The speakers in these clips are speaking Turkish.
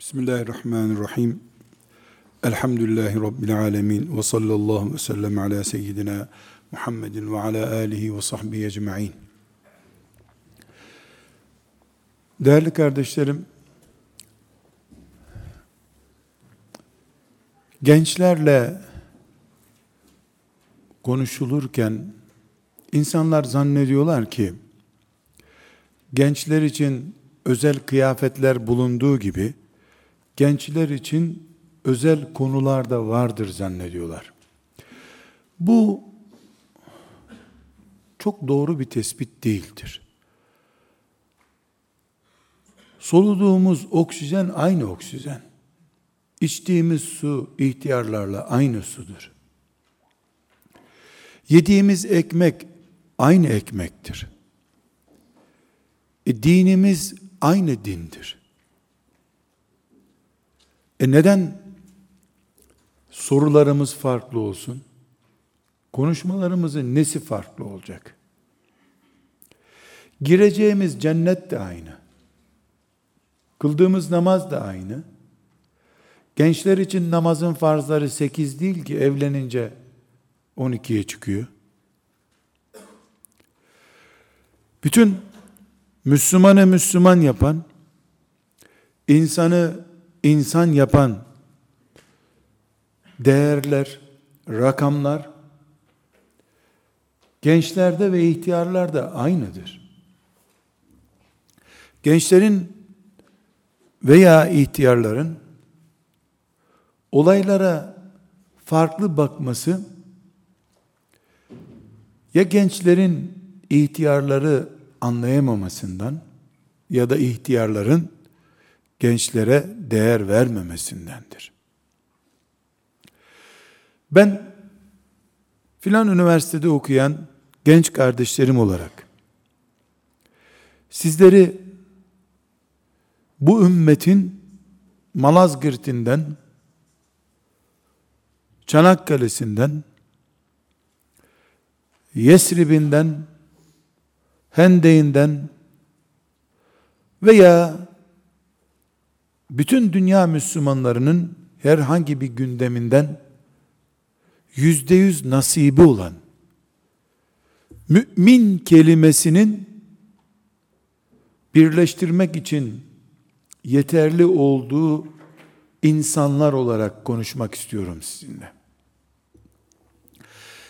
Bismillahirrahmanirrahim. Elhamdülillahi Rabbil alemin. Ve sallallahu ve sellem ala seyyidina Muhammedin ve ala alihi ve sahbihi ecma'in. Değerli kardeşlerim, gençlerle konuşulurken insanlar zannediyorlar ki gençler için özel kıyafetler bulunduğu gibi gençler için özel konular da vardır zannediyorlar. Bu çok doğru bir tespit değildir. Soluduğumuz oksijen aynı oksijen. İçtiğimiz su ihtiyarlarla aynı sudur. Yediğimiz ekmek aynı ekmektir. E, dinimiz aynı dindir. E neden sorularımız farklı olsun? Konuşmalarımızın nesi farklı olacak? Gireceğimiz cennet de aynı. Kıldığımız namaz da aynı. Gençler için namazın farzları 8 değil ki evlenince 12'ye çıkıyor. Bütün Müslümanı Müslüman yapan, insanı insan yapan değerler, rakamlar gençlerde ve ihtiyarlarda aynıdır. Gençlerin veya ihtiyarların olaylara farklı bakması ya gençlerin ihtiyarları anlayamamasından ya da ihtiyarların gençlere değer vermemesindendir. Ben filan üniversitede okuyan genç kardeşlerim olarak sizleri bu ümmetin Malazgirt'inden Çanakkale'sinden Yesrib'inden Hendeyinden veya bütün dünya Müslümanlarının herhangi bir gündeminden yüzde yüz nasibi olan mümin kelimesinin birleştirmek için yeterli olduğu insanlar olarak konuşmak istiyorum sizinle.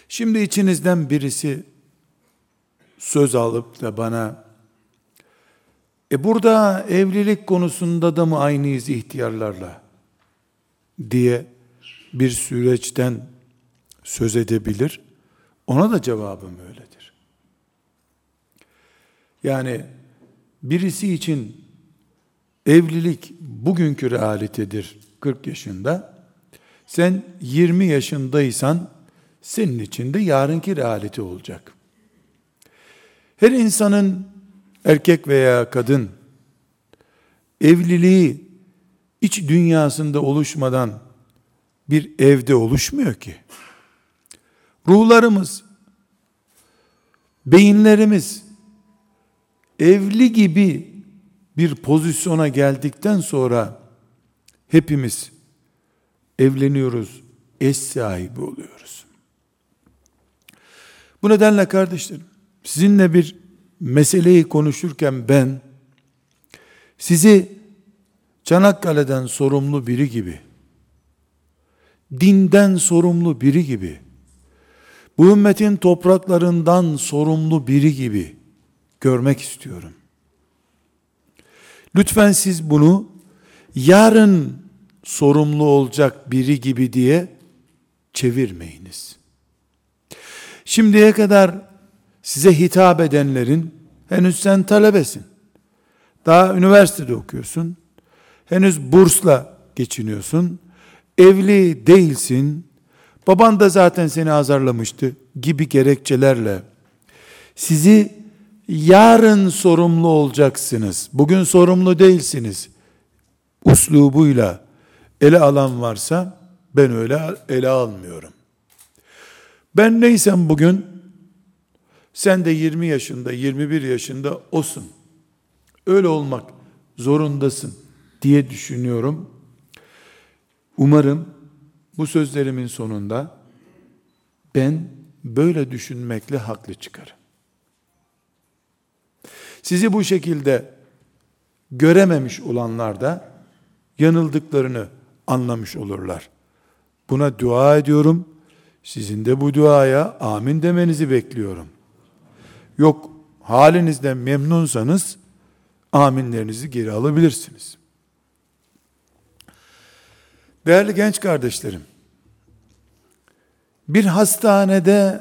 Şimdi içinizden birisi söz alıp da bana e burada evlilik konusunda da mı aynıyız ihtiyarlarla diye bir süreçten söz edebilir. Ona da cevabım öyledir. Yani birisi için evlilik bugünkü realitedir 40 yaşında. Sen 20 yaşındaysan senin için de yarınki realite olacak. Her insanın erkek veya kadın evliliği iç dünyasında oluşmadan bir evde oluşmuyor ki. Ruhlarımız, beyinlerimiz evli gibi bir pozisyona geldikten sonra hepimiz evleniyoruz, eş sahibi oluyoruz. Bu nedenle kardeşlerim, sizinle bir meseleyi konuşurken ben sizi Çanakkale'den sorumlu biri gibi dinden sorumlu biri gibi bu ümmetin topraklarından sorumlu biri gibi görmek istiyorum. Lütfen siz bunu yarın sorumlu olacak biri gibi diye çevirmeyiniz. Şimdiye kadar size hitap edenlerin henüz sen talebesin. Daha üniversitede okuyorsun. Henüz bursla geçiniyorsun. Evli değilsin. Baban da zaten seni azarlamıştı gibi gerekçelerle sizi yarın sorumlu olacaksınız. Bugün sorumlu değilsiniz. Uslubuyla ele alan varsa ben öyle ele almıyorum. Ben neysem bugün sen de 20 yaşında, 21 yaşında olsun. Öyle olmak zorundasın diye düşünüyorum. Umarım bu sözlerimin sonunda ben böyle düşünmekle haklı çıkarım. Sizi bu şekilde görememiş olanlar da yanıldıklarını anlamış olurlar. Buna dua ediyorum. Sizin de bu duaya amin demenizi bekliyorum. Yok halinizden memnunsanız aminlerinizi geri alabilirsiniz. Değerli genç kardeşlerim, bir hastanede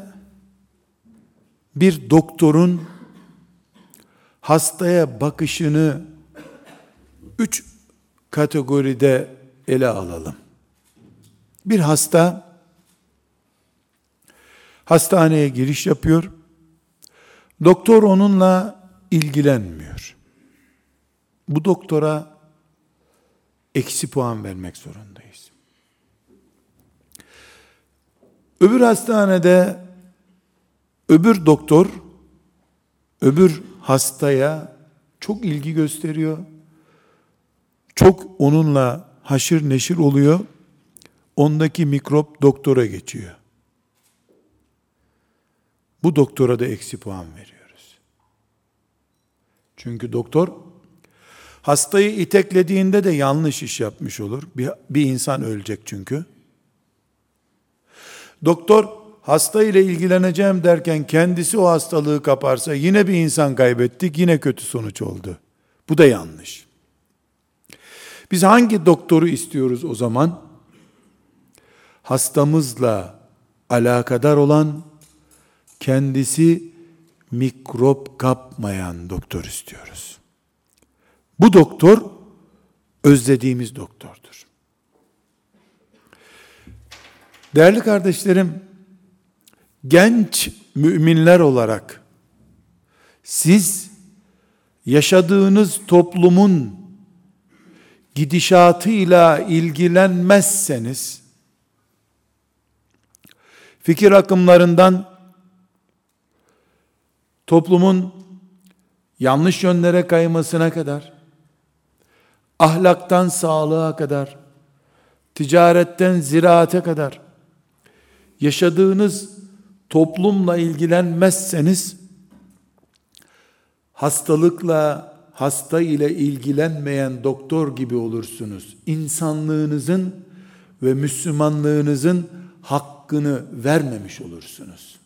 bir doktorun hastaya bakışını üç kategoride ele alalım. Bir hasta hastaneye giriş yapıyor. Doktor onunla ilgilenmiyor. Bu doktora eksi puan vermek zorundayız. Öbür hastanede öbür doktor öbür hastaya çok ilgi gösteriyor. Çok onunla haşır neşir oluyor. Ondaki mikrop doktora geçiyor. Bu doktora da eksi puan veriyoruz. Çünkü doktor hastayı iteklediğinde de yanlış iş yapmış olur. Bir, bir insan ölecek çünkü. Doktor hasta ile ilgileneceğim derken kendisi o hastalığı kaparsa yine bir insan kaybettik, yine kötü sonuç oldu. Bu da yanlış. Biz hangi doktoru istiyoruz o zaman? Hastamızla alakadar olan, kendisi mikrop kapmayan doktor istiyoruz. Bu doktor özlediğimiz doktordur. Değerli kardeşlerim, genç müminler olarak siz yaşadığınız toplumun gidişatıyla ilgilenmezseniz fikir akımlarından toplumun yanlış yönlere kaymasına kadar ahlaktan sağlığa kadar ticaretten ziraate kadar yaşadığınız toplumla ilgilenmezseniz hastalıkla hasta ile ilgilenmeyen doktor gibi olursunuz. İnsanlığınızın ve Müslümanlığınızın hakkını vermemiş olursunuz.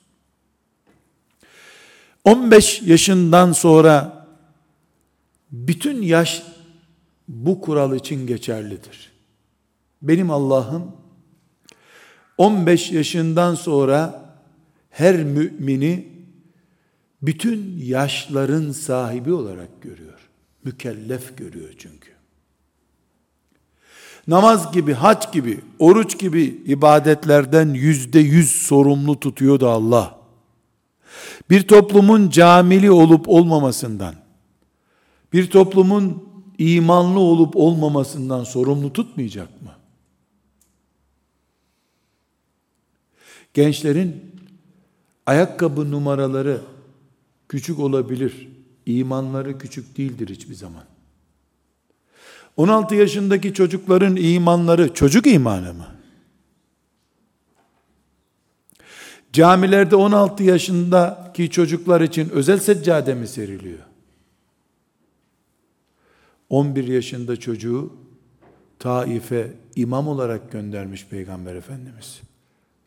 15 yaşından sonra bütün yaş bu kural için geçerlidir. Benim Allah'ım 15 yaşından sonra her mümini bütün yaşların sahibi olarak görüyor. Mükellef görüyor çünkü. Namaz gibi, hac gibi, oruç gibi ibadetlerden yüzde yüz sorumlu tutuyor da Allah. Bir toplumun camili olup olmamasından, bir toplumun imanlı olup olmamasından sorumlu tutmayacak mı? Gençlerin ayakkabı numaraları küçük olabilir. İmanları küçük değildir hiçbir zaman. 16 yaşındaki çocukların imanları çocuk imanı mı? Camilerde 16 yaşındaki çocuklar için özel seccade mi seriliyor? 11 yaşında çocuğu Taif'e imam olarak göndermiş Peygamber Efendimiz.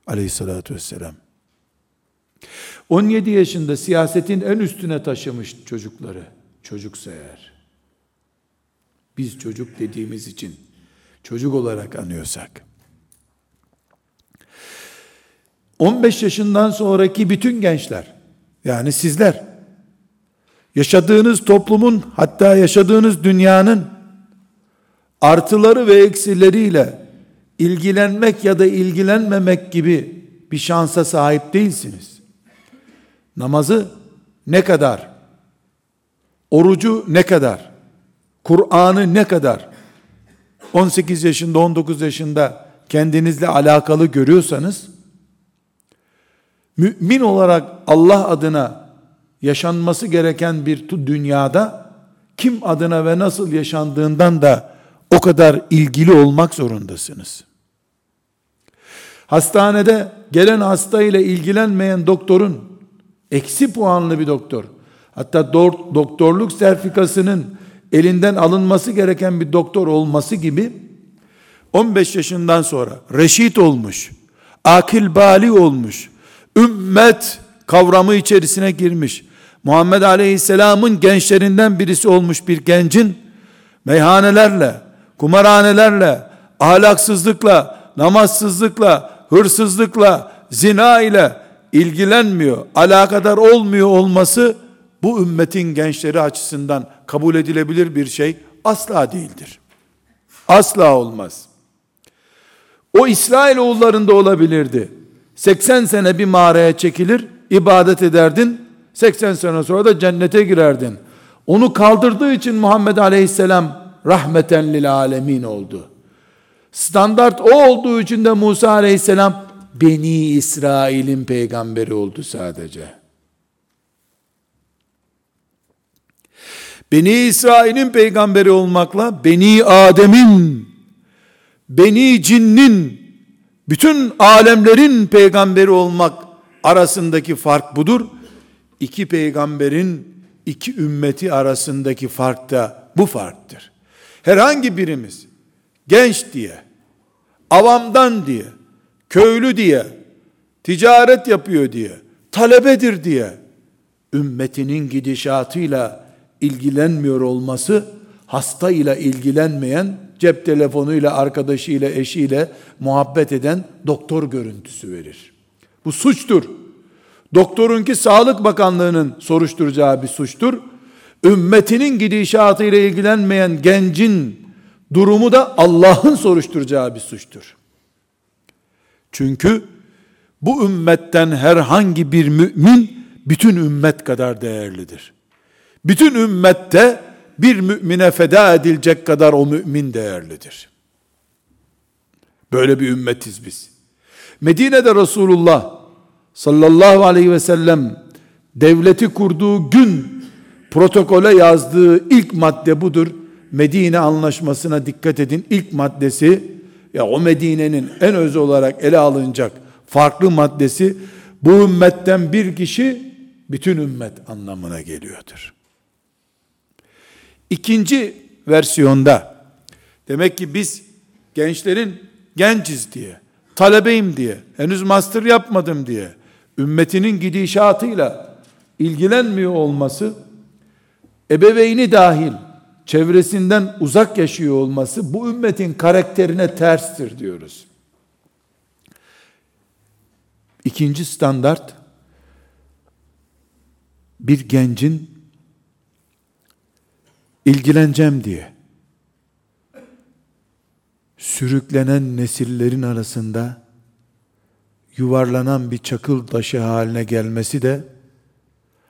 Aleyhissalatü vesselam. 17 yaşında siyasetin en üstüne taşımış çocukları. Çocuksa eğer. Biz çocuk dediğimiz için çocuk olarak anıyorsak. 15 yaşından sonraki bütün gençler yani sizler yaşadığınız toplumun hatta yaşadığınız dünyanın artıları ve eksileriyle ilgilenmek ya da ilgilenmemek gibi bir şansa sahip değilsiniz. Namazı ne kadar, orucu ne kadar, Kur'an'ı ne kadar 18 yaşında 19 yaşında kendinizle alakalı görüyorsanız mümin olarak Allah adına yaşanması gereken bir dünyada kim adına ve nasıl yaşandığından da o kadar ilgili olmak zorundasınız. Hastanede gelen hasta ile ilgilenmeyen doktorun eksi puanlı bir doktor. Hatta doktorluk sertifikasının elinden alınması gereken bir doktor olması gibi 15 yaşından sonra reşit olmuş, akil bali olmuş, ümmet kavramı içerisine girmiş, Muhammed Aleyhisselam'ın gençlerinden birisi olmuş bir gencin meyhanelerle, kumarhanelerle, ahlaksızlıkla, namazsızlıkla, hırsızlıkla, zina ile ilgilenmiyor, alakadar olmuyor olması bu ümmetin gençleri açısından kabul edilebilir bir şey asla değildir. Asla olmaz. O İsrail oğullarında olabilirdi. 80 sene bir mağaraya çekilir, ibadet ederdin, 80 sene sonra da cennete girerdin. Onu kaldırdığı için Muhammed Aleyhisselam rahmeten lil alemin oldu. Standart o olduğu için de Musa Aleyhisselam Beni İsrail'in peygamberi oldu sadece. Beni İsrail'in peygamberi olmakla Beni Adem'in, Beni Cinnin, bütün alemlerin peygamberi olmak arasındaki fark budur. İki peygamberin iki ümmeti arasındaki fark da bu farktır. Herhangi birimiz genç diye, avamdan diye, köylü diye, ticaret yapıyor diye, talebedir diye, ümmetinin gidişatıyla ilgilenmiyor olması, hasta ile ilgilenmeyen, cep telefonuyla, arkadaşıyla, eşiyle muhabbet eden doktor görüntüsü verir. Bu suçtur. Doktorunki Sağlık Bakanlığı'nın soruşturacağı bir suçtur. Ümmetinin gidişatı ile ilgilenmeyen gencin durumu da Allah'ın soruşturacağı bir suçtur. Çünkü bu ümmetten herhangi bir mümin bütün ümmet kadar değerlidir. Bütün ümmette bir mümine feda edilecek kadar o mümin değerlidir. Böyle bir ümmetiz biz. Medine'de Resulullah sallallahu aleyhi ve sellem devleti kurduğu gün protokole yazdığı ilk madde budur. Medine anlaşmasına dikkat edin. İlk maddesi ya o Medine'nin en öz olarak ele alınacak farklı maddesi bu ümmetten bir kişi bütün ümmet anlamına geliyordur. İkinci versiyonda demek ki biz gençlerin genciz diye, talebeyim diye, henüz master yapmadım diye, ümmetinin gidişatıyla ilgilenmiyor olması, ebeveyni dahil çevresinden uzak yaşıyor olması bu ümmetin karakterine terstir diyoruz. İkinci standart bir gencin ilgileneceğim diye sürüklenen nesillerin arasında yuvarlanan bir çakıl taşı haline gelmesi de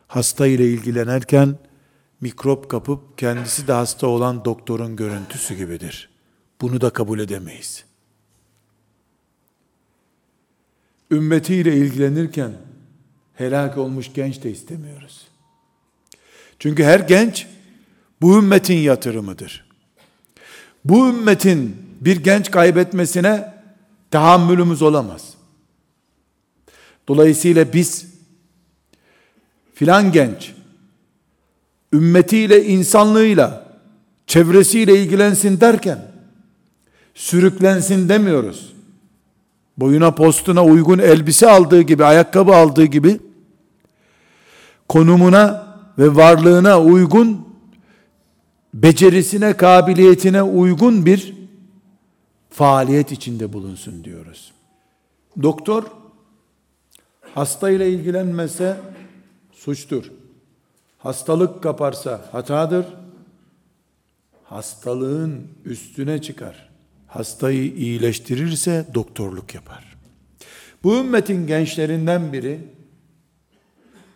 hasta ile ilgilenirken mikrop kapıp kendisi de hasta olan doktorun görüntüsü gibidir. Bunu da kabul edemeyiz. Ümmetiyle ilgilenirken helak olmuş genç de istemiyoruz. Çünkü her genç bu ümmetin yatırımıdır. Bu ümmetin bir genç kaybetmesine tahammülümüz olamaz. Dolayısıyla biz filan genç ümmetiyle, insanlığıyla, çevresiyle ilgilensin derken sürüklensin demiyoruz. Boyuna postuna uygun elbise aldığı gibi, ayakkabı aldığı gibi konumuna ve varlığına uygun becerisine, kabiliyetine uygun bir faaliyet içinde bulunsun diyoruz. Doktor hasta ile ilgilenmese suçtur. Hastalık kaparsa hatadır. Hastalığın üstüne çıkar. Hastayı iyileştirirse doktorluk yapar. Bu ümmetin gençlerinden biri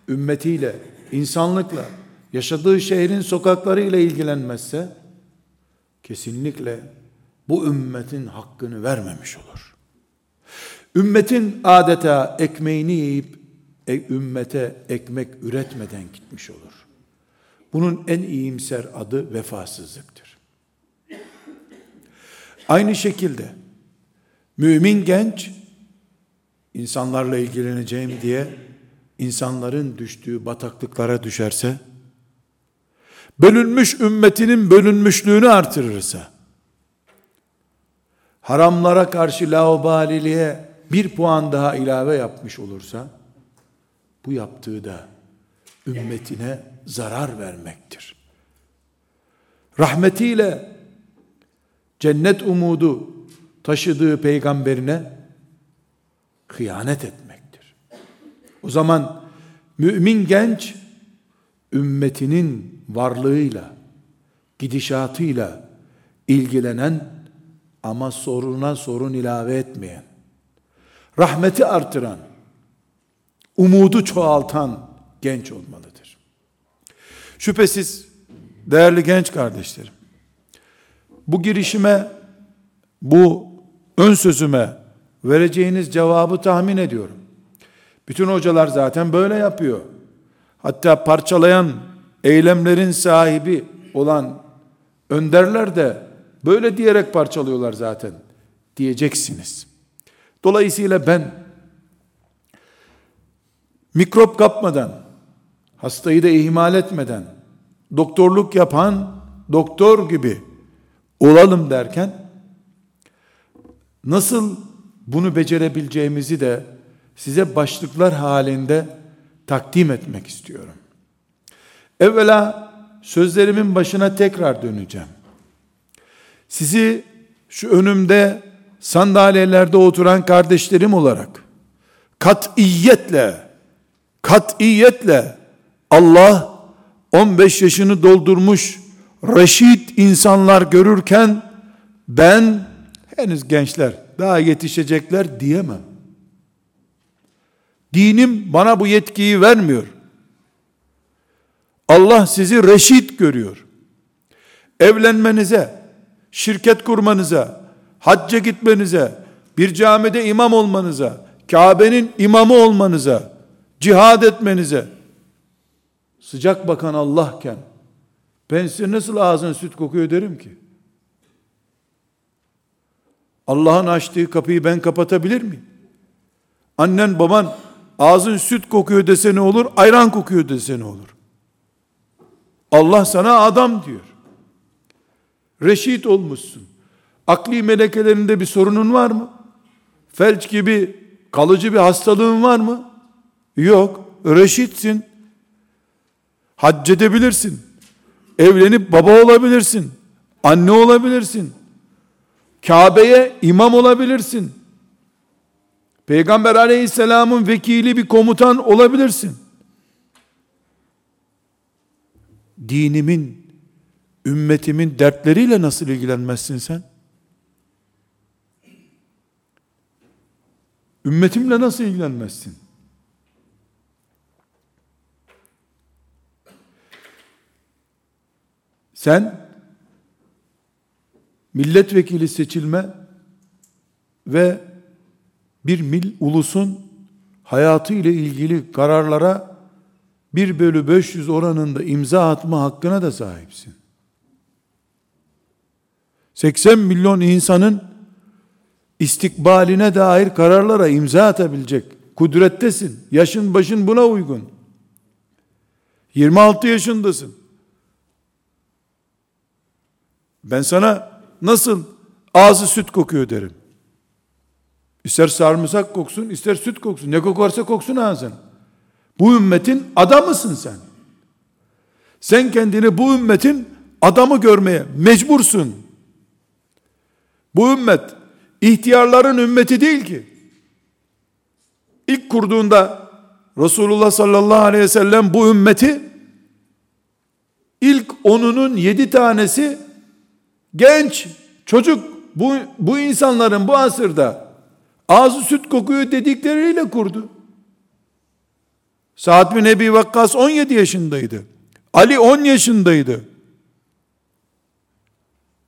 ümmetiyle, insanlıkla, yaşadığı şehrin sokaklarıyla ilgilenmezse kesinlikle bu ümmetin hakkını vermemiş olur. Ümmetin adeta ekmeğini yiyip e, ümmete ekmek üretmeden gitmiş olur. Bunun en iyimser adı vefasızlıktır. Aynı şekilde mümin genç insanlarla ilgileneceğim diye insanların düştüğü bataklıklara düşerse bölünmüş ümmetinin bölünmüşlüğünü artırırsa haramlara karşı laubaliliğe bir puan daha ilave yapmış olursa bu yaptığı da ümmetine zarar vermektir. Rahmetiyle cennet umudu taşıdığı peygamberine hıyanet etmektir. O zaman mümin genç ümmetinin varlığıyla, gidişatıyla ilgilenen ama soruna sorun ilave etmeyen, rahmeti artıran, umudu çoğaltan genç olmalıdır. Şüphesiz değerli genç kardeşlerim, bu girişime, bu ön sözüme vereceğiniz cevabı tahmin ediyorum. Bütün hocalar zaten böyle yapıyor. Hatta parçalayan eylemlerin sahibi olan önderler de böyle diyerek parçalıyorlar zaten diyeceksiniz. Dolayısıyla ben mikrop kapmadan, hastayı da ihmal etmeden, doktorluk yapan doktor gibi olalım derken, nasıl bunu becerebileceğimizi de size başlıklar halinde takdim etmek istiyorum. Evvela sözlerimin başına tekrar döneceğim. Sizi şu önümde sandalyelerde oturan kardeşlerim olarak katiyetle katiyetle Allah 15 yaşını doldurmuş reşit insanlar görürken ben henüz gençler daha yetişecekler diyemem. Dinim bana bu yetkiyi vermiyor. Allah sizi reşit görüyor. Evlenmenize, şirket kurmanıza, hacca gitmenize, bir camide imam olmanıza, Kabe'nin imamı olmanıza, cihad etmenize, sıcak bakan Allah'ken, ben size nasıl ağzın süt kokuyor derim ki? Allah'ın açtığı kapıyı ben kapatabilir miyim? Annen baban ağzın süt kokuyor dese ne olur, ayran kokuyor dese ne olur? Allah sana adam diyor. Reşit olmuşsun. Akli melekelerinde bir sorunun var mı? Felç gibi kalıcı bir hastalığın var mı? Yok. Reşitsin. Hac edebilirsin. Evlenip baba olabilirsin. Anne olabilirsin. Kabe'ye imam olabilirsin. Peygamber aleyhisselamın vekili bir komutan olabilirsin. Dinimin, ümmetimin dertleriyle nasıl ilgilenmezsin sen? Ümmetimle nasıl ilgilenmezsin? Sen milletvekili seçilme ve bir mil ulusun hayatı ile ilgili kararlara 1 bölü 500 oranında imza atma hakkına da sahipsin. 80 milyon insanın istikbaline dair kararlara imza atabilecek kudrettesin. Yaşın başın buna uygun. 26 yaşındasın. Ben sana nasıl ağzı süt kokuyor derim. İster sarımsak koksun, ister süt koksun. Ne kokarsa koksun ağzın. Bu ümmetin adamısın sen. Sen kendini bu ümmetin adamı görmeye mecbursun. Bu ümmet ihtiyarların ümmeti değil ki. İlk kurduğunda Resulullah sallallahu aleyhi ve sellem bu ümmeti ilk onunun yedi tanesi genç çocuk bu, bu insanların bu asırda ağzı süt kokuyor dedikleriyle kurdu. Sa'd bin Ebi Vakkas 17 yaşındaydı. Ali 10 yaşındaydı.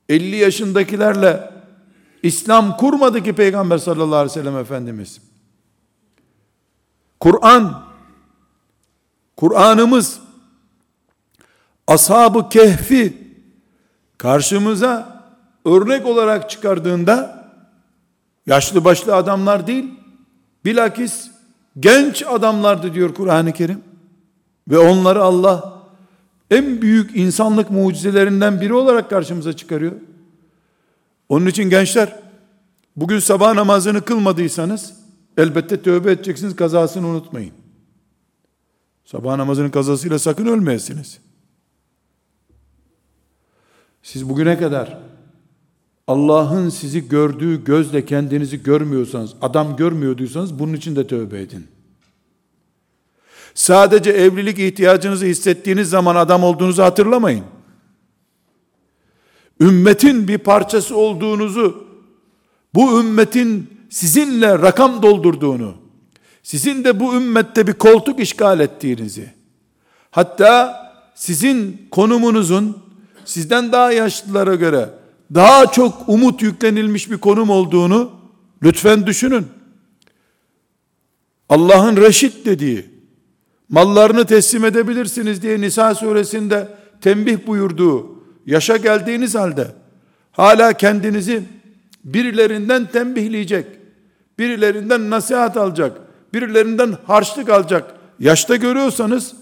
50 yaşındakilerle İslam kurmadı ki Peygamber sallallahu aleyhi ve sellem Efendimiz. Kur'an, Kur'an'ımız, Ashab-ı Kehfi karşımıza örnek olarak çıkardığında yaşlı başlı adamlar değil, bilakis genç adamlardı diyor Kur'an-ı Kerim. Ve onları Allah en büyük insanlık mucizelerinden biri olarak karşımıza çıkarıyor. Onun için gençler, bugün sabah namazını kılmadıysanız, elbette tövbe edeceksiniz, kazasını unutmayın. Sabah namazının kazasıyla sakın ölmeyesiniz. Siz bugüne kadar Allah'ın sizi gördüğü gözle kendinizi görmüyorsanız, adam görmüyorduysanız bunun için de tövbe edin. Sadece evlilik ihtiyacınızı hissettiğiniz zaman adam olduğunuzu hatırlamayın. Ümmetin bir parçası olduğunuzu, bu ümmetin sizinle rakam doldurduğunu, sizin de bu ümmette bir koltuk işgal ettiğinizi, hatta sizin konumunuzun sizden daha yaşlılara göre daha çok umut yüklenilmiş bir konum olduğunu lütfen düşünün. Allah'ın reşit dediği, mallarını teslim edebilirsiniz diye Nisa suresinde tembih buyurduğu, yaşa geldiğiniz halde, hala kendinizi birilerinden tembihleyecek, birilerinden nasihat alacak, birilerinden harçlık alacak yaşta görüyorsanız,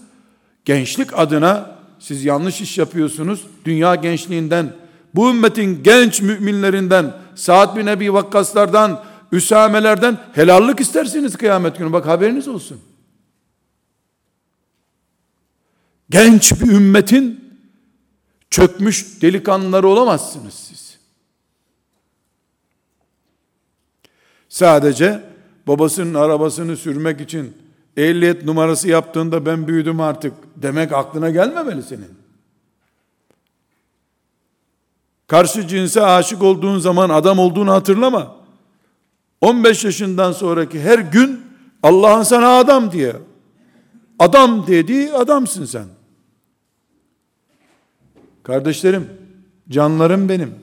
gençlik adına siz yanlış iş yapıyorsunuz. Dünya gençliğinden, bu ümmetin genç müminlerinden, Sa'd bin Ebi Vakkaslardan, Üsamelerden helallik istersiniz kıyamet günü. Bak haberiniz olsun. Genç bir ümmetin çökmüş delikanlıları olamazsınız siz. Sadece babasının arabasını sürmek için ehliyet numarası yaptığında ben büyüdüm artık demek aklına gelmemeli senin. Karşı cinse aşık olduğun zaman adam olduğunu hatırlama. 15 yaşından sonraki her gün Allah'ın sana adam diye. Adam dediği adamsın sen. Kardeşlerim, canlarım benim.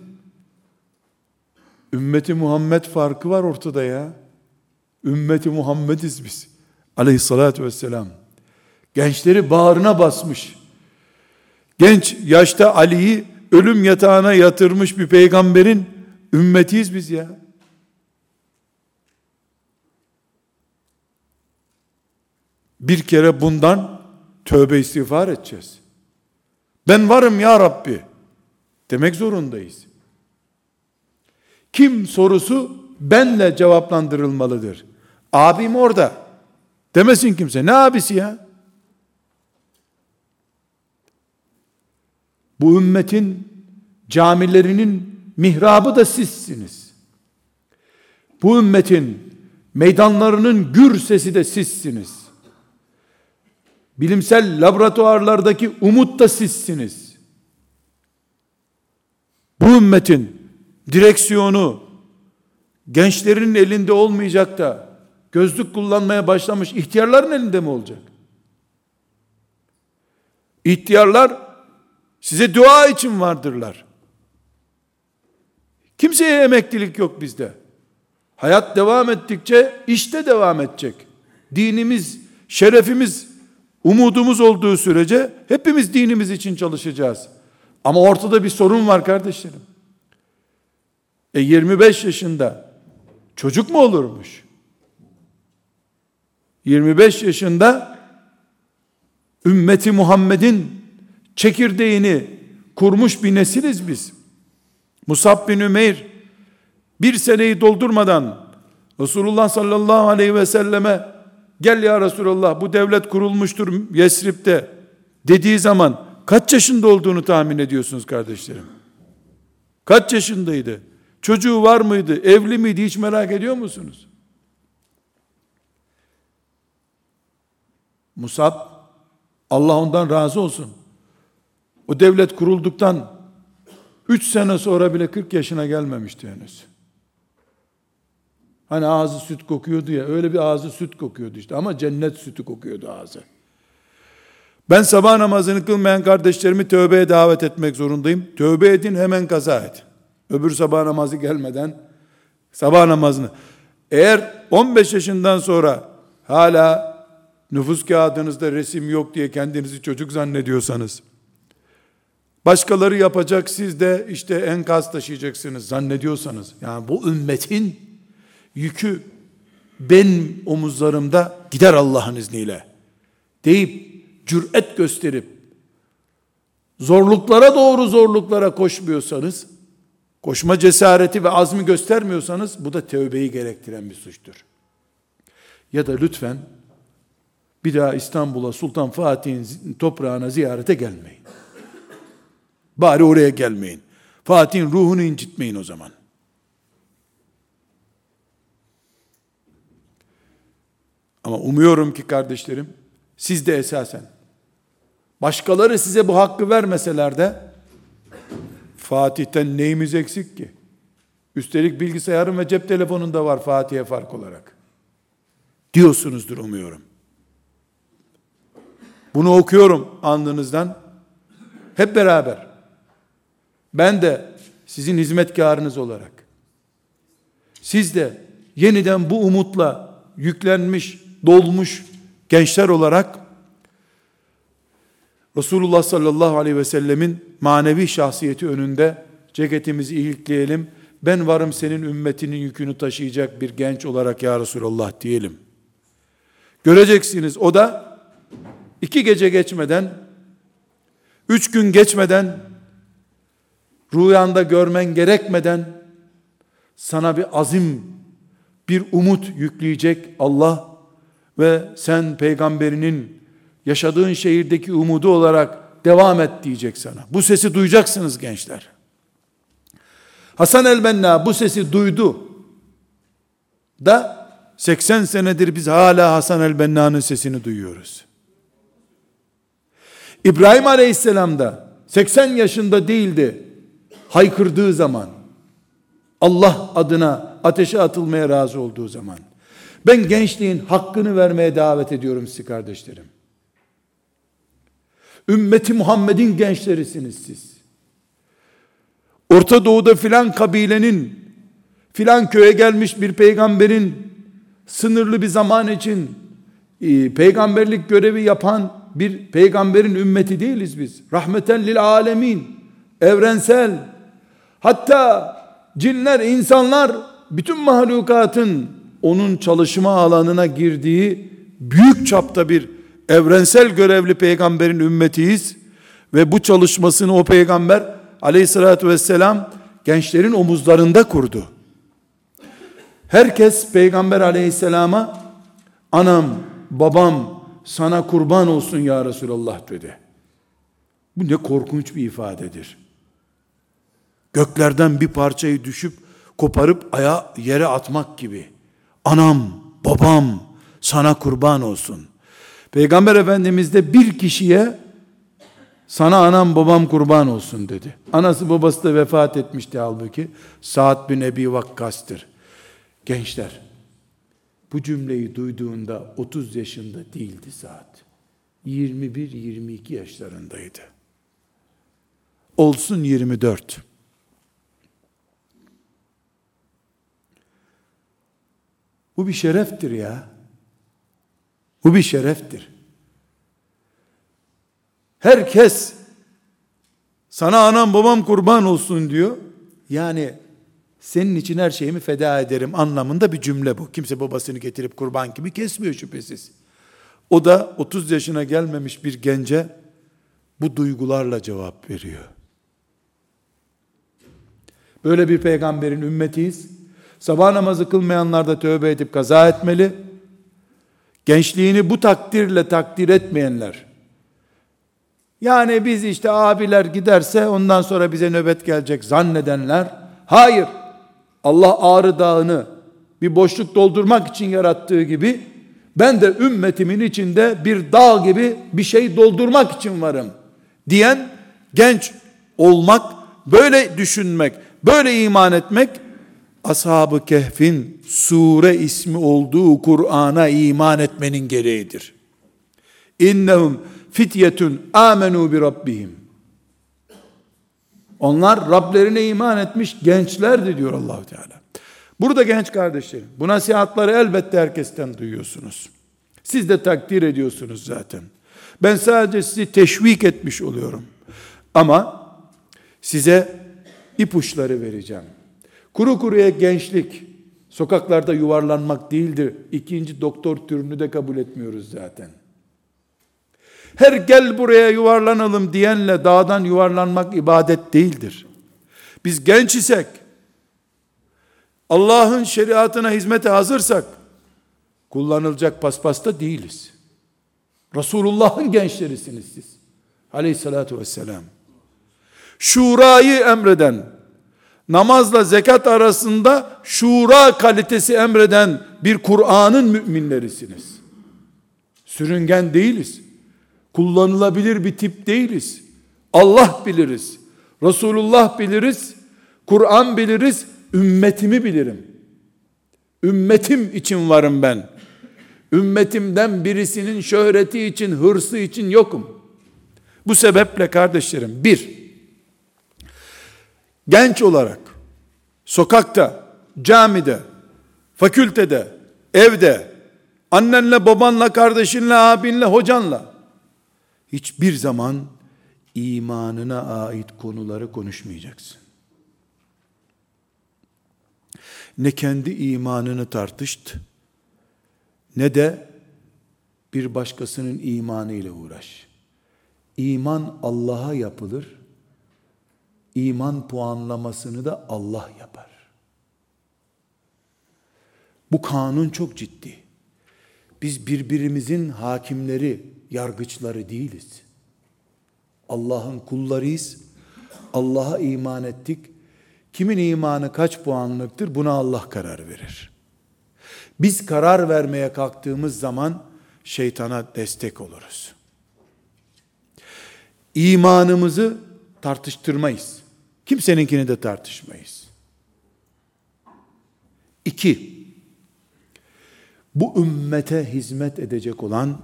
Ümmeti Muhammed farkı var ortada ya. Ümmeti Muhammediz biz. Aleyhissalatü vesselam. Gençleri bağrına basmış. Genç yaşta Ali'yi ölüm yatağına yatırmış bir peygamberin ümmetiyiz biz ya. Bir kere bundan tövbe istiğfar edeceğiz. Ben varım ya Rabbi demek zorundayız. Kim sorusu benle cevaplandırılmalıdır. Abim orada. Demesin kimse. Ne abisi ya? Bu ümmetin camilerinin mihrabı da sizsiniz. Bu ümmetin meydanlarının gür sesi de sizsiniz. Bilimsel laboratuvarlardaki umut da sizsiniz. Bu ümmetin direksiyonu gençlerin elinde olmayacak da gözlük kullanmaya başlamış ihtiyarların elinde mi olacak? İhtiyarlar size dua için vardırlar. Kimseye emeklilik yok bizde. Hayat devam ettikçe işte devam edecek. Dinimiz, şerefimiz, umudumuz olduğu sürece hepimiz dinimiz için çalışacağız. Ama ortada bir sorun var kardeşlerim. E 25 yaşında çocuk mu olurmuş? 25 yaşında ümmeti Muhammed'in çekirdeğini kurmuş bir nesiliz biz. Musab bin Ümeyr bir seneyi doldurmadan Resulullah sallallahu aleyhi ve selleme gel ya Resulullah bu devlet kurulmuştur Yesrib'de dediği zaman kaç yaşında olduğunu tahmin ediyorsunuz kardeşlerim? Kaç yaşındaydı? Çocuğu var mıydı? Evli miydi? Hiç merak ediyor musunuz? Musab Allah ondan razı olsun. O devlet kurulduktan 3 sene sonra bile 40 yaşına gelmemişti henüz. Hani ağzı süt kokuyordu ya, öyle bir ağzı süt kokuyordu işte ama cennet sütü kokuyordu ağzı. Ben sabah namazını kılmayan kardeşlerimi tövbeye davet etmek zorundayım. Tövbe edin hemen kaza et. Öbür sabah namazı gelmeden sabah namazını. Eğer 15 yaşından sonra hala nüfus kağıdınızda resim yok diye kendinizi çocuk zannediyorsanız Başkaları yapacak, siz de işte enkaz taşıyacaksınız zannediyorsanız. Yani bu ümmetin yükü ben omuzlarımda gider Allah'ın izniyle. Deyip cüret gösterip zorluklara doğru zorluklara koşmuyorsanız, koşma cesareti ve azmi göstermiyorsanız bu da tövbeyi gerektiren bir suçtur. Ya da lütfen bir daha İstanbul'a Sultan Fatih'in toprağına ziyarete gelmeyin. Bari oraya gelmeyin. Fatih'in ruhunu incitmeyin o zaman. Ama umuyorum ki kardeşlerim, siz de esasen, başkaları size bu hakkı vermeseler de, Fatih'ten neyimiz eksik ki? Üstelik bilgisayarın ve cep telefonunda var Fatih'e fark olarak. Diyorsunuzdur umuyorum. Bunu okuyorum andınızdan. Hep beraber. Ben de sizin hizmetkarınız olarak. Siz de yeniden bu umutla yüklenmiş, dolmuş gençler olarak Resulullah sallallahu aleyhi ve sellemin manevi şahsiyeti önünde ceketimizi ilikleyelim. Ben varım senin ümmetinin yükünü taşıyacak bir genç olarak ya Resulullah diyelim. Göreceksiniz o da iki gece geçmeden, üç gün geçmeden, rüyanda görmen gerekmeden sana bir azim, bir umut yükleyecek Allah ve sen peygamberinin yaşadığın şehirdeki umudu olarak devam et diyecek sana. Bu sesi duyacaksınız gençler. Hasan el-Benna bu sesi duydu. Da 80 senedir biz hala Hasan el-Benna'nın sesini duyuyoruz. İbrahim Aleyhisselam da 80 yaşında değildi. Haykırdığı zaman Allah adına ateşe atılmaya razı olduğu zaman ben gençliğin hakkını vermeye davet ediyorum sizi kardeşlerim. Ümmeti Muhammed'in gençlerisiniz siz. Orta Doğu'da filan kabilenin filan köye gelmiş bir peygamberin sınırlı bir zaman için e, peygamberlik görevi yapan bir peygamberin ümmeti değiliz biz. Rahmeten lil alemin, evrensel. Hatta cinler, insanlar, bütün mahlukatın onun çalışma alanına girdiği büyük çapta bir evrensel görevli peygamberin ümmetiyiz. Ve bu çalışmasını o peygamber aleyhissalatü vesselam gençlerin omuzlarında kurdu. Herkes peygamber aleyhisselama anam, babam sana kurban olsun ya Resulallah dedi. Bu ne korkunç bir ifadedir. Göklerden bir parçayı düşüp koparıp aya yere atmak gibi. Anam, babam sana kurban olsun. Peygamber Efendimiz de bir kişiye sana anam babam kurban olsun dedi. Anası babası da vefat etmişti halbuki. Saad bin Ebi Vakkas'tır. Gençler, bu cümleyi duyduğunda 30 yaşında değildi Saad. 21-22 yaşlarındaydı. Olsun 24. Bu bir şereftir ya. Bu bir şereftir. Herkes sana anam babam kurban olsun diyor. Yani senin için her şeyimi feda ederim anlamında bir cümle bu. Kimse babasını getirip kurban gibi kesmiyor şüphesiz. O da 30 yaşına gelmemiş bir gence bu duygularla cevap veriyor. Böyle bir peygamberin ümmetiyiz. Sabah namazı kılmayanlar da tövbe edip kaza etmeli. Gençliğini bu takdirle takdir etmeyenler, yani biz işte abiler giderse ondan sonra bize nöbet gelecek zannedenler, hayır, Allah Ağrı Dağı'nı bir boşluk doldurmak için yarattığı gibi, ben de ümmetimin içinde bir dağ gibi bir şey doldurmak için varım diyen genç olmak, böyle düşünmek, böyle iman etmek Ashab-ı Kehf'in sure ismi olduğu Kur'an'a iman etmenin gereğidir. İnnehum fityetun amenu bi rabbihim. Onlar Rablerine iman etmiş gençlerdi diyor Allahu Teala. Burada genç kardeşlerim, bu nasihatları elbette herkesten duyuyorsunuz. Siz de takdir ediyorsunuz zaten. Ben sadece sizi teşvik etmiş oluyorum. Ama Size ipuçları vereceğim. Kuru kuruya gençlik, sokaklarda yuvarlanmak değildir. İkinci doktor türünü de kabul etmiyoruz zaten. Her gel buraya yuvarlanalım diyenle dağdan yuvarlanmak ibadet değildir. Biz genç isek, Allah'ın şeriatına hizmete hazırsak, kullanılacak paspasta değiliz. Resulullah'ın gençlerisiniz siz. Aleyhissalatu vesselam. Şurayı emreden, namazla zekat arasında şura kalitesi emreden bir Kur'an'ın müminlerisiniz. Sürüngen değiliz. Kullanılabilir bir tip değiliz. Allah biliriz. Resulullah biliriz. Kur'an biliriz. Ümmetimi bilirim. Ümmetim için varım ben. Ümmetimden birisinin şöhreti için, hırsı için yokum. Bu sebeple kardeşlerim, bir, genç olarak, sokakta, camide, fakültede, evde, annenle, babanla, kardeşinle, abinle, hocanla, hiçbir zaman imanına ait konuları konuşmayacaksın. Ne kendi imanını tartışt, ne de bir başkasının imanı ile uğraş. İman Allah'a yapılır. İman puanlamasını da Allah yapar. Bu kanun çok ciddi. Biz birbirimizin hakimleri, yargıçları değiliz. Allah'ın kullarıyız. Allah'a iman ettik. Kimin imanı kaç puanlıktır buna Allah karar verir. Biz karar vermeye kalktığımız zaman şeytana destek oluruz. İmanımızı tartıştırmayız. Kimseninkini de tartışmayız. İki, bu ümmete hizmet edecek olan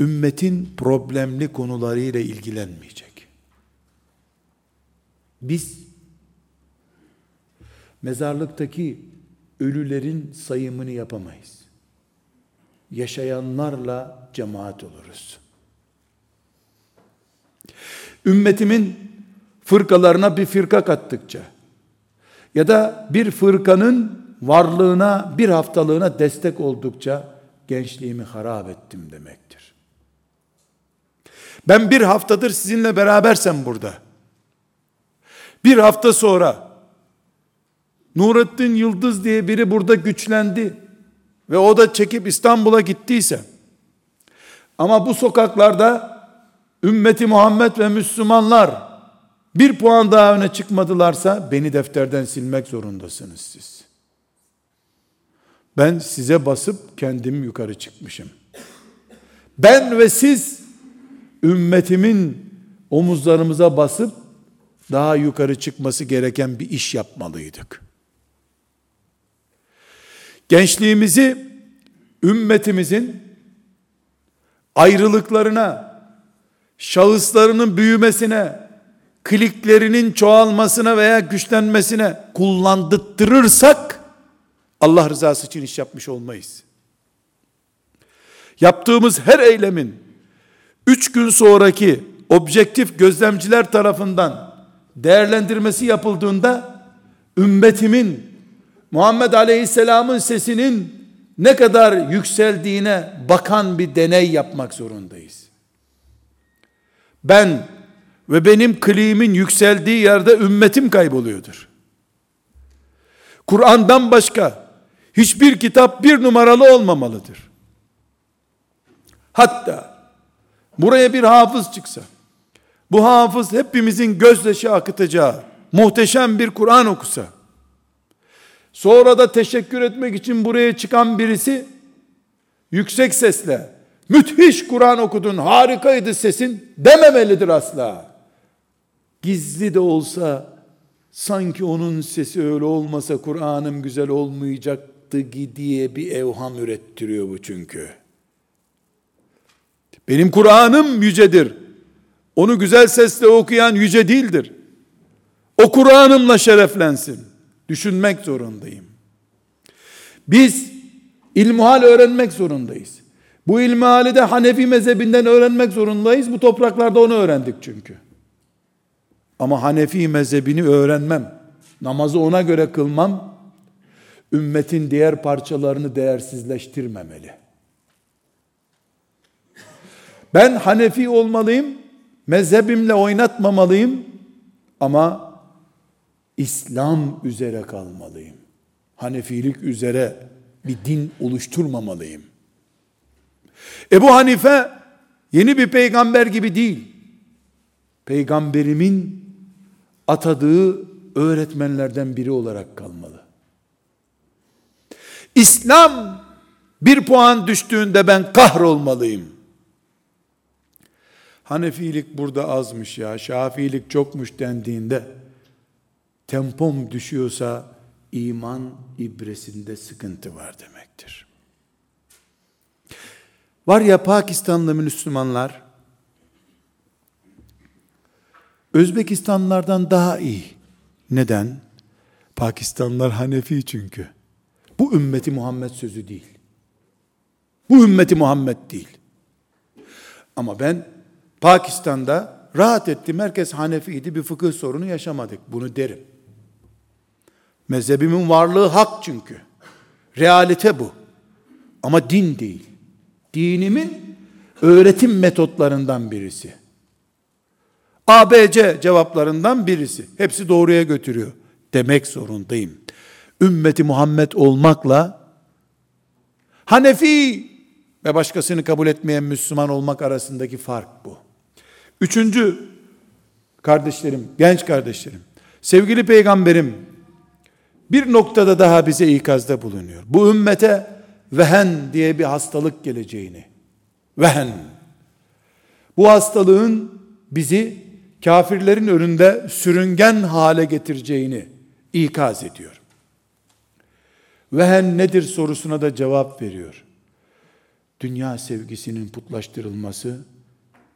ümmetin problemli konularıyla ilgilenmeyecek. Biz mezarlıktaki ölülerin sayımını yapamayız. Yaşayanlarla cemaat oluruz. Ümmetimin fırkalarına bir firka kattıkça ya da bir fırkanın varlığına bir haftalığına destek oldukça gençliğimi harap ettim demektir. Ben bir haftadır sizinle berabersem burada. Bir hafta sonra Nurettin Yıldız diye biri burada güçlendi ve o da çekip İstanbul'a gittiyse ama bu sokaklarda ümmeti Muhammed ve Müslümanlar bir puan daha öne çıkmadılarsa beni defterden silmek zorundasınız siz. Ben size basıp kendim yukarı çıkmışım. Ben ve siz ümmetimin omuzlarımıza basıp daha yukarı çıkması gereken bir iş yapmalıydık. Gençliğimizi ümmetimizin ayrılıklarına, şahıslarının büyümesine, kliklerinin çoğalmasına veya güçlenmesine kullandırırsak Allah rızası için iş yapmış olmayız. Yaptığımız her eylemin üç gün sonraki objektif gözlemciler tarafından değerlendirmesi yapıldığında ümmetimin Muhammed Aleyhisselam'ın sesinin ne kadar yükseldiğine bakan bir deney yapmak zorundayız. Ben ve benim kliğimin yükseldiği yerde ümmetim kayboluyordur. Kur'an'dan başka hiçbir kitap bir numaralı olmamalıdır. Hatta buraya bir hafız çıksa, bu hafız hepimizin gözyaşı akıtacağı muhteşem bir Kur'an okusa, sonra da teşekkür etmek için buraya çıkan birisi, yüksek sesle, müthiş Kur'an okudun, harikaydı sesin dememelidir asla. Gizli de olsa, sanki onun sesi öyle olmasa Kur'an'ım güzel olmayacaktı diye bir evham ürettiriyor bu çünkü. Benim Kur'an'ım yücedir. Onu güzel sesle okuyan yüce değildir. O Kur'an'ımla şereflensin. Düşünmek zorundayım. Biz ilmuhal öğrenmek zorundayız. Bu ilmihali de Hanefi mezhebinden öğrenmek zorundayız. Bu topraklarda onu öğrendik çünkü. Ama Hanefi mezhebini öğrenmem. Namazı ona göre kılmam. Ümmetin diğer parçalarını değersizleştirmemeli. Ben Hanefi olmalıyım. Mezhebimle oynatmamalıyım. Ama İslam üzere kalmalıyım. Hanefilik üzere bir din oluşturmamalıyım. Ebu Hanife yeni bir peygamber gibi değil. Peygamberimin atadığı öğretmenlerden biri olarak kalmalı. İslam bir puan düştüğünde ben kahrolmalıyım. Hanefilik burada azmış ya, Şafiilik çokmuş dendiğinde tempom düşüyorsa iman ibresinde sıkıntı var demektir. Var ya Pakistanlı Müslümanlar Özbekistanlılardan daha iyi. Neden? Pakistanlılar Hanefi çünkü. Bu ümmeti Muhammed sözü değil. Bu ümmeti Muhammed değil. Ama ben Pakistan'da rahat ettim. Herkes Hanefiydi. Bir fıkıh sorunu yaşamadık. Bunu derim. Mezhebimin varlığı hak çünkü. Realite bu. Ama din değil. Dinimin öğretim metotlarından birisi. ABC cevaplarından birisi. Hepsi doğruya götürüyor. Demek zorundayım. Ümmeti Muhammed olmakla Hanefi ve başkasını kabul etmeyen Müslüman olmak arasındaki fark bu. Üçüncü kardeşlerim, genç kardeşlerim, sevgili peygamberim bir noktada daha bize ikazda bulunuyor. Bu ümmete vehen diye bir hastalık geleceğini, vehen, bu hastalığın bizi kafirlerin önünde sürüngen hale getireceğini ikaz ediyor. Vehen nedir sorusuna da cevap veriyor. Dünya sevgisinin putlaştırılması,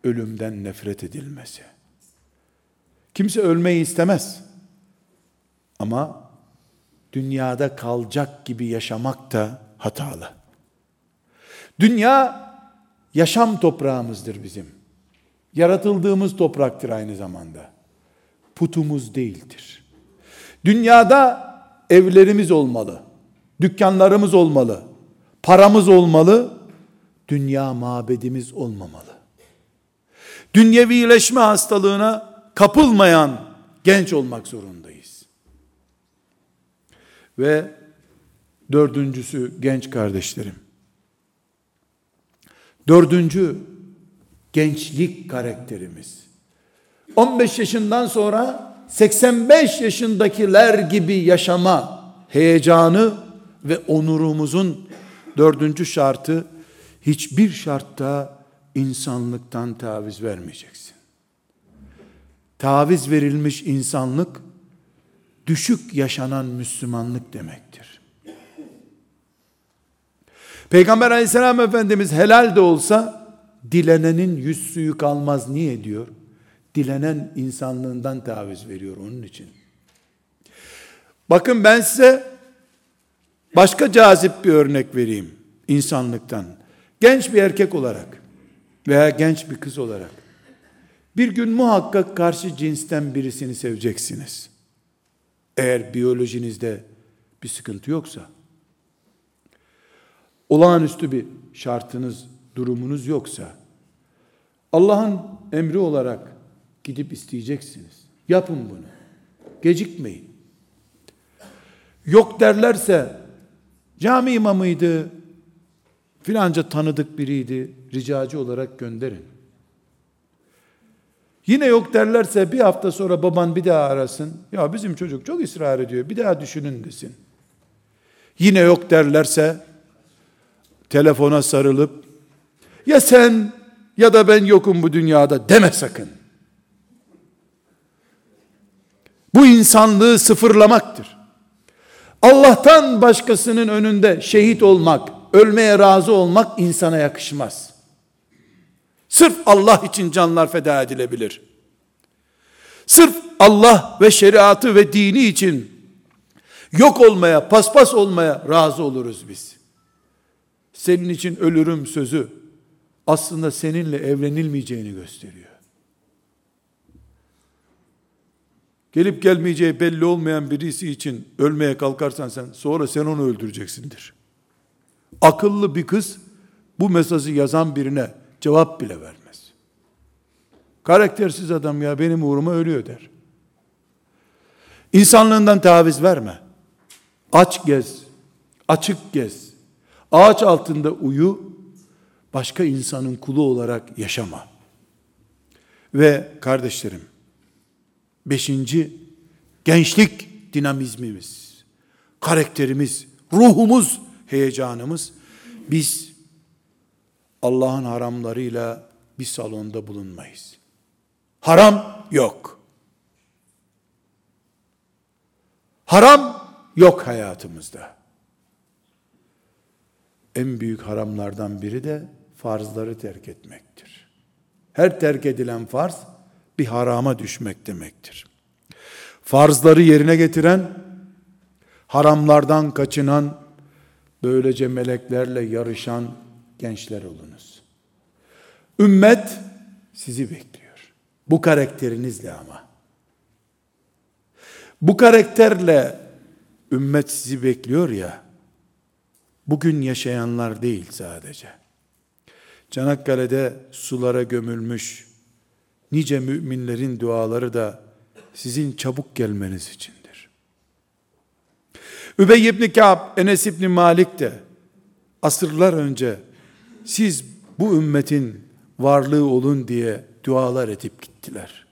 ölümden nefret edilmesi. Kimse ölmeyi istemez. Ama dünyada kalacak gibi yaşamak da hatalı. Dünya yaşam toprağımızdır bizim. Yaratıldığımız topraktır aynı zamanda. Putumuz değildir. Dünyada evlerimiz olmalı. Dükkanlarımız olmalı. Paramız olmalı. Dünya mabedimiz olmamalı. Dünyevileşme hastalığına kapılmayan genç olmak zorundayız. Ve dördüncüsü genç kardeşlerim. Dördüncü gençlik karakterimiz. 15 yaşından sonra 85 yaşındakiler gibi yaşama heyecanı ve onurumuzun dördüncü şartı hiçbir şartta insanlıktan taviz vermeyeceksin. Taviz verilmiş insanlık düşük yaşanan Müslümanlık demektir. Peygamber aleyhisselam efendimiz helal de olsa dilenenin yüz suyu kalmaz niye diyor? Dilenen insanlığından taviz veriyor onun için. Bakın ben size başka cazip bir örnek vereyim insanlıktan. Genç bir erkek olarak veya genç bir kız olarak bir gün muhakkak karşı cinsten birisini seveceksiniz. Eğer biyolojinizde bir sıkıntı yoksa, olağanüstü bir şartınız, durumunuz yoksa, Allah'ın emri olarak gidip isteyeceksiniz. Yapın bunu. Gecikmeyin. Yok derlerse, cami imamıydı, filanca tanıdık biriydi, ricacı olarak gönderin. Yine yok derlerse bir hafta sonra baban bir daha arasın. Ya bizim çocuk çok ısrar ediyor. Bir daha düşünün desin. Yine yok derlerse telefona sarılıp ya sen ya da ben yokum bu dünyada deme sakın. Bu insanlığı sıfırlamaktır. Allah'tan başkasının önünde şehit olmak, ölmeye razı olmak insana yakışmaz. Sırf Allah için canlar feda edilebilir. Sırf Allah ve şeriatı ve dini için yok olmaya, paspas olmaya razı oluruz biz. Senin için ölürüm sözü aslında seninle evlenilmeyeceğini gösteriyor. gelip gelmeyeceği belli olmayan birisi için ölmeye kalkarsan sen sonra sen onu öldüreceksindir. Akıllı bir kız bu mesajı yazan birine cevap bile vermez. Karaktersiz adam ya benim uğruma ölüyor der. İnsanlığından taviz verme. Aç gez, açık gez. Ağaç altında uyu, başka insanın kulu olarak yaşama. Ve kardeşlerim, beşinci, gençlik dinamizmimiz, karakterimiz, ruhumuz, heyecanımız, biz Allah'ın haramlarıyla bir salonda bulunmayız. Haram yok. Haram yok hayatımızda. En büyük haramlardan biri de farzları terk etmektir. Her terk edilen farz bir harama düşmek demektir. Farzları yerine getiren, haramlardan kaçınan, böylece meleklerle yarışan gençler olunuz. Ümmet sizi bekliyor. Bu karakterinizle ama. Bu karakterle ümmet sizi bekliyor ya, bugün yaşayanlar değil sadece. Çanakkale'de sulara gömülmüş nice müminlerin duaları da sizin çabuk gelmeniz içindir. Übey ibn Ka'b, Enes ibn Malik de asırlar önce siz bu ümmetin varlığı olun diye dualar edip gittiler.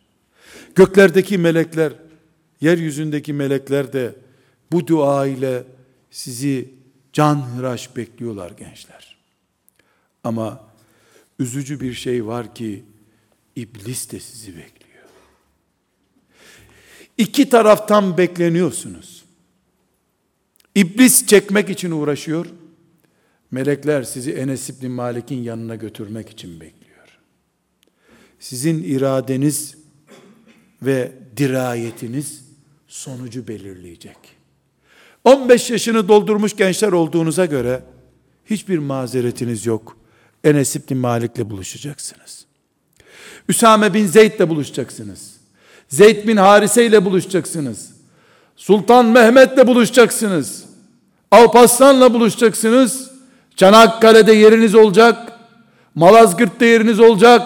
Göklerdeki melekler, yeryüzündeki melekler de bu dua ile sizi can hıraş bekliyorlar gençler. Ama üzücü bir şey var ki iblis de sizi bekliyor. İki taraftan bekleniyorsunuz. İblis çekmek için uğraşıyor. Melekler sizi Enes İbni Malik'in yanına götürmek için bekliyor. Sizin iradeniz ve dirayetiniz sonucu belirleyecek. 15 yaşını doldurmuş gençler olduğunuza göre hiçbir mazeretiniz yok. Enes İbni Malik'le buluşacaksınız. Üsame bin Zeyd'le buluşacaksınız. Zeyd bin Harise ile buluşacaksınız. Sultan Mehmet'le buluşacaksınız. Alparslan'la buluşacaksınız. Çanakkale'de yeriniz olacak. Malazgirt'te yeriniz olacak.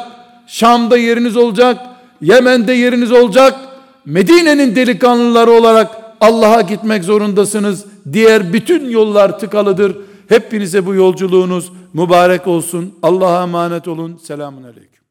Şam'da yeriniz olacak. Yemen'de yeriniz olacak. Medine'nin delikanlıları olarak Allah'a gitmek zorundasınız. Diğer bütün yollar tıkalıdır. Hepinize bu yolculuğunuz mübarek olsun. Allah'a emanet olun. Selamun Aleyküm.